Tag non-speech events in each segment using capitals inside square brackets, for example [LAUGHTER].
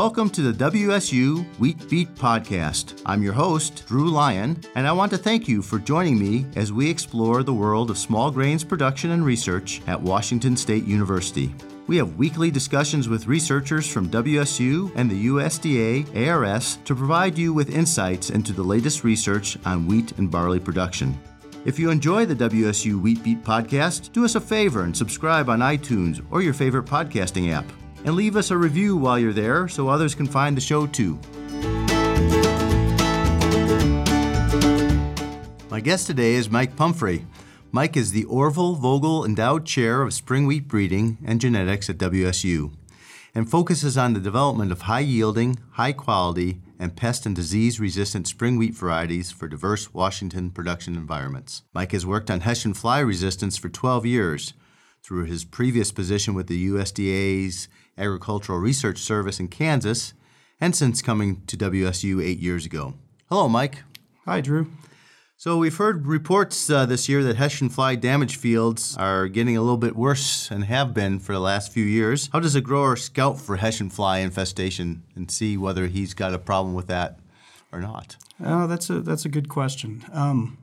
welcome to the WSU Wheat Beat Podcast. I'm your host, Drew Lyon, and I want to thank you for joining me as we explore the world of small grains production and research at Washington State University. We have weekly discussions with researchers from WSU and the USDA ARS to provide you with insights into the latest research on wheat and barley production. If you enjoy the WSU Wheat Beat podcast, do us a favor and subscribe on iTunes or your favorite podcasting app. And leave us a review while you're there so others can find the show too. My guest today is Mike Pumphrey. Mike is the Orville Vogel Endowed Chair of Spring Wheat Breeding and Genetics at WSU and focuses on the development of high yielding, high quality, and pest and disease resistant spring wheat varieties for diverse Washington production environments. Mike has worked on Hessian fly resistance for 12 years through his previous position with the USDA's Agricultural Research Service in Kansas and since coming to WSU eight years ago. Hello, Mike. Hi, Drew. So we've heard reports uh, this year that Hessian fly damage fields are getting a little bit worse and have been for the last few years. How does a grower scout for Hessian fly infestation and see whether he's got a problem with that or not? Oh, that's a that's a good question. Um,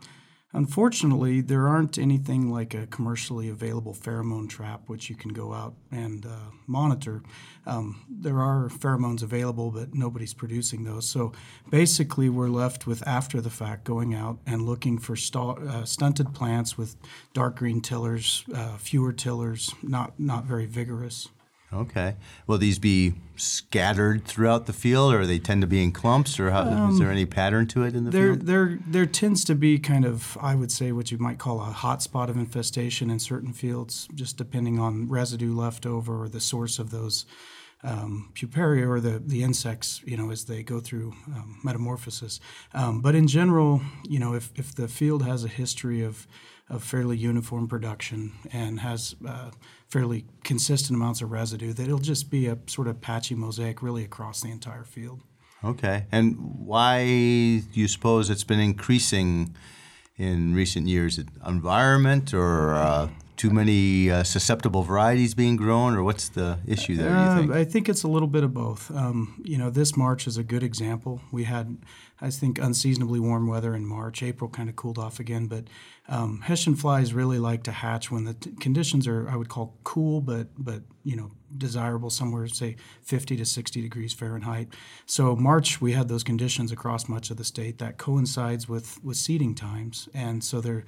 Unfortunately, there aren't anything like a commercially available pheromone trap which you can go out and uh, monitor. Um, there are pheromones available, but nobody's producing those. So basically, we're left with after the fact going out and looking for st- uh, stunted plants with dark green tillers, uh, fewer tillers, not not very vigorous. Okay. Will these be scattered throughout the field, or they tend to be in clumps, or how, um, is there any pattern to it in the there, field? There, there tends to be kind of, I would say, what you might call a hot spot of infestation in certain fields, just depending on residue left over or the source of those um, puparia or the, the insects, you know, as they go through um, metamorphosis. Um, but in general, you know, if, if the field has a history of of fairly uniform production and has uh, fairly consistent amounts of residue, that it'll just be a sort of patchy mosaic really across the entire field. Okay. And why do you suppose it's been increasing in recent years? Environment or uh, too many uh, susceptible varieties being grown, or what's the issue there? Uh, think? I think it's a little bit of both. Um, you know, this March is a good example. We had, I think, unseasonably warm weather in March. April kind of cooled off again, but um, Hessian flies really like to hatch when the t- conditions are, I would call cool, but but you know desirable somewhere say 50 to 60 degrees Fahrenheit. So March we had those conditions across much of the state that coincides with with seeding times, and so they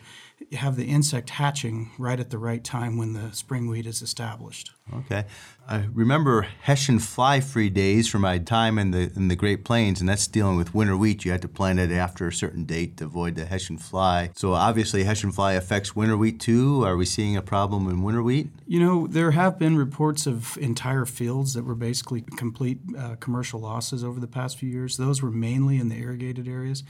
have the insect hatching right at the right time when the spring wheat is established. Okay, I remember Hessian fly-free days from my time in the in the Great Plains, and that's dealing with winter wheat. You had to plant it after a certain date to avoid the Hessian fly. So obviously Hessian fly affects winter wheat too. Are we seeing a problem in winter wheat? You know, there have been reports of entire fields that were basically complete uh, commercial losses over the past few years. Those were mainly in the irrigated areas.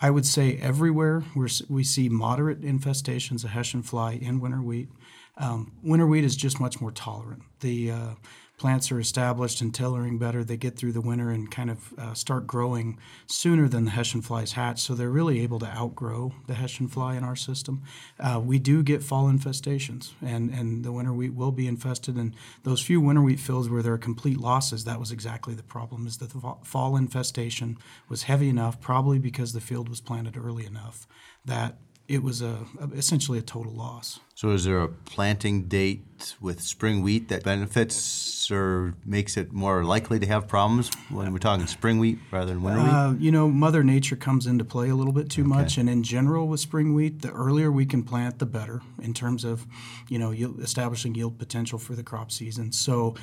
I would say everywhere we see moderate infestations of Hessian fly in winter wheat. Um, winter wheat is just much more tolerant. The uh, plants are established and tillering better. They get through the winter and kind of uh, start growing sooner than the Hessian flies hatch. So they're really able to outgrow the Hessian fly in our system. Uh, we do get fall infestations, and, and the winter wheat will be infested. And those few winter wheat fields where there are complete losses, that was exactly the problem. Is that the fall infestation was heavy enough, probably because the field was planted early enough, that it was a, essentially a total loss. So, is there a planting date with spring wheat that benefits or makes it more likely to have problems when we're talking spring wheat rather than winter uh, wheat? You know, Mother Nature comes into play a little bit too okay. much, and in general, with spring wheat, the earlier we can plant, the better in terms of, you know, establishing yield potential for the crop season. So,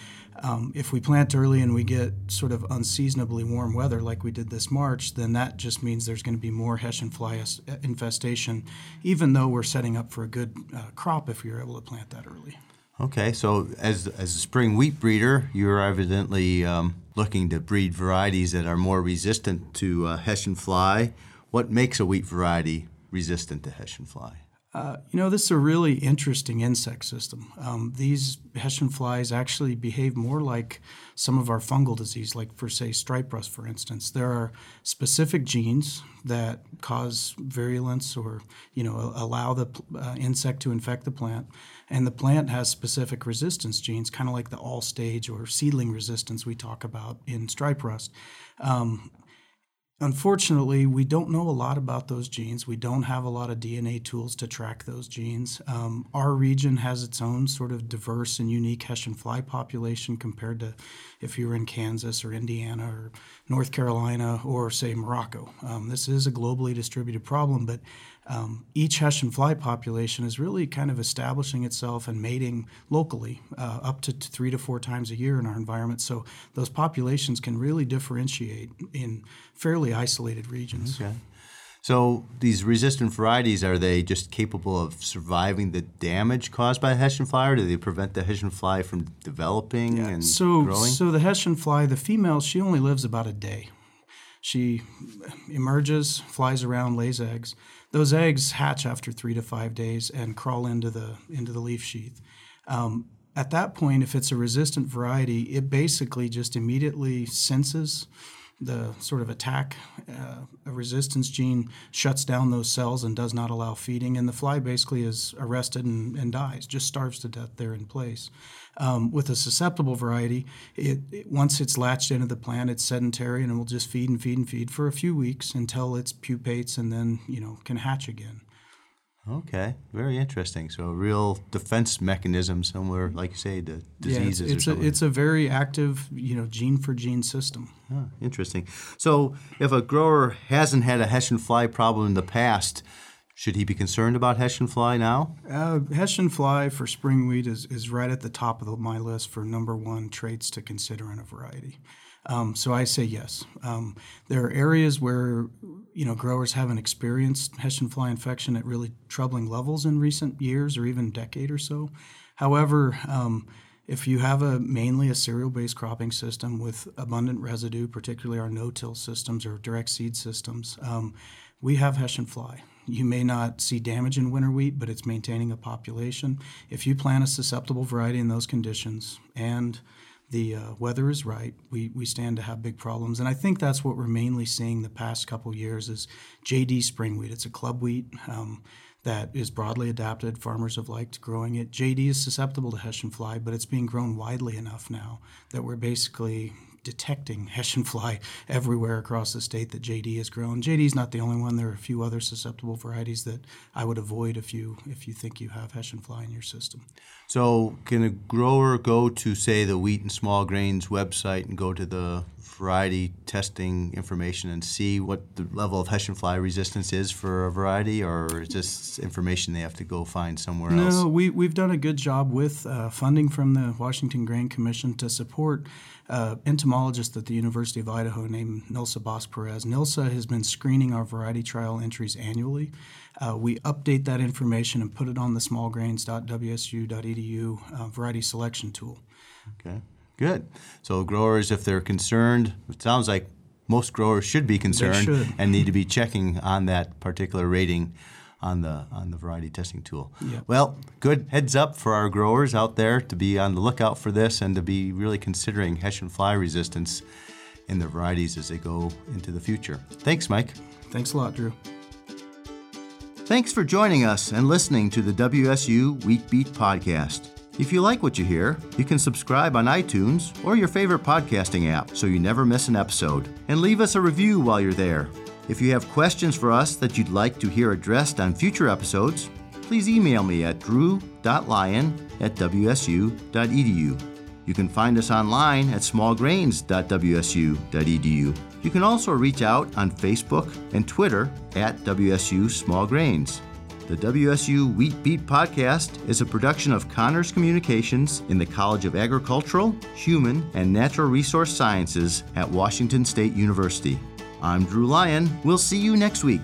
um, if we plant early and we get sort of unseasonably warm weather like we did this March, then that just means there's going to be more Hessian fly infestation, even though we're setting up for a good uh, crop if you're able to plant that early. Okay, so as, as a spring wheat breeder, you're evidently um, looking to breed varieties that are more resistant to uh, Hessian fly. What makes a wheat variety resistant to Hessian fly? Uh, you know, this is a really interesting insect system. Um, these Hessian flies actually behave more like some of our fungal disease, like for, say, stripe rust, for instance. There are specific genes that cause virulence or, you know, allow the uh, insect to infect the plant. And the plant has specific resistance genes, kind of like the all stage or seedling resistance we talk about in stripe rust. Um, Unfortunately, we don't know a lot about those genes. We don't have a lot of DNA tools to track those genes. Um, our region has its own sort of diverse and unique Hessian fly population compared to if you were in Kansas or Indiana or North Carolina or, say, Morocco. Um, this is a globally distributed problem, but um, each Hessian fly population is really kind of establishing itself and mating locally uh, up to three to four times a year in our environment. So those populations can really differentiate in fairly isolated regions. Okay. So these resistant varieties are they just capable of surviving the damage caused by the Hessian fly, or do they prevent the Hessian fly from developing yeah. and so, growing? So the Hessian fly, the female, she only lives about a day. She emerges, flies around, lays eggs. Those eggs hatch after three to five days and crawl into the into the leaf sheath. Um, at that point, if it's a resistant variety, it basically just immediately senses the sort of attack, uh, a resistance gene shuts down those cells and does not allow feeding, and the fly basically is arrested and, and dies, just starves to death there in place. Um, with a susceptible variety, it, it, once it's latched into the plant, it's sedentary and it will just feed and feed and feed for a few weeks until it pupates and then you know can hatch again. Okay, very interesting. So a real defense mechanism somewhere, like you say, the diseases. Yeah, it's, it's a it's a very active, you know, gene for gene system. Oh, interesting. So if a grower hasn't had a Hessian fly problem in the past, should he be concerned about Hessian fly now? Uh, Hessian fly for spring wheat is, is right at the top of the, my list for number one traits to consider in a variety. Um, so I say yes. Um, there are areas where you know growers haven't experienced Hessian fly infection at really troubling levels in recent years or even decade or so. However, um, if you have a mainly a cereal-based cropping system with abundant residue, particularly our no-till systems or direct seed systems, um, we have Hessian fly. You may not see damage in winter wheat, but it's maintaining a population. If you plant a susceptible variety in those conditions and the uh, weather is right, we, we stand to have big problems. And I think that's what we're mainly seeing the past couple years is JD spring wheat. It's a club wheat um, that is broadly adapted. Farmers have liked growing it. JD is susceptible to Hessian fly, but it's being grown widely enough now that we're basically detecting [LAUGHS] Hessian fly everywhere across the state that JD has grown. JD is not the only one. There are a few other susceptible varieties that I would avoid if you if you think you have Hessian fly in your system. So, can a grower go to say the wheat and small grains website and go to the variety testing information and see what the level of Hessian fly resistance is for a variety, or is this information they have to go find somewhere no, else? No, we, we've done a good job with uh, funding from the Washington Grain Commission to support uh, entomologist at the University of Idaho named Nilsa Bosque-Perez. Nilsa has been screening our variety trial entries annually. Uh, we update that information and put it on the smallgrains.wsu.edu uh, variety selection tool. Okay. Good. So growers, if they're concerned, it sounds like most growers should be concerned should. and need to be checking on that particular rating on the on the variety testing tool. Yep. Well, good heads up for our growers out there to be on the lookout for this and to be really considering Hessian fly resistance in their varieties as they go into the future. Thanks, Mike. Thanks a lot, Drew. Thanks for joining us and listening to the WSU Wheat Beat podcast. If you like what you hear, you can subscribe on iTunes or your favorite podcasting app so you never miss an episode. And leave us a review while you're there. If you have questions for us that you'd like to hear addressed on future episodes, please email me at drew.lyon at wsu.edu. You can find us online at smallgrains.wsu.edu. You can also reach out on Facebook and Twitter at WSU Small Grains. The WSU Wheat Beat podcast is a production of CAHNRS Communications in the College of Agricultural, Human, and Natural Resource Sciences at Washington State University. I'm Drew Lyon. We'll see you next week.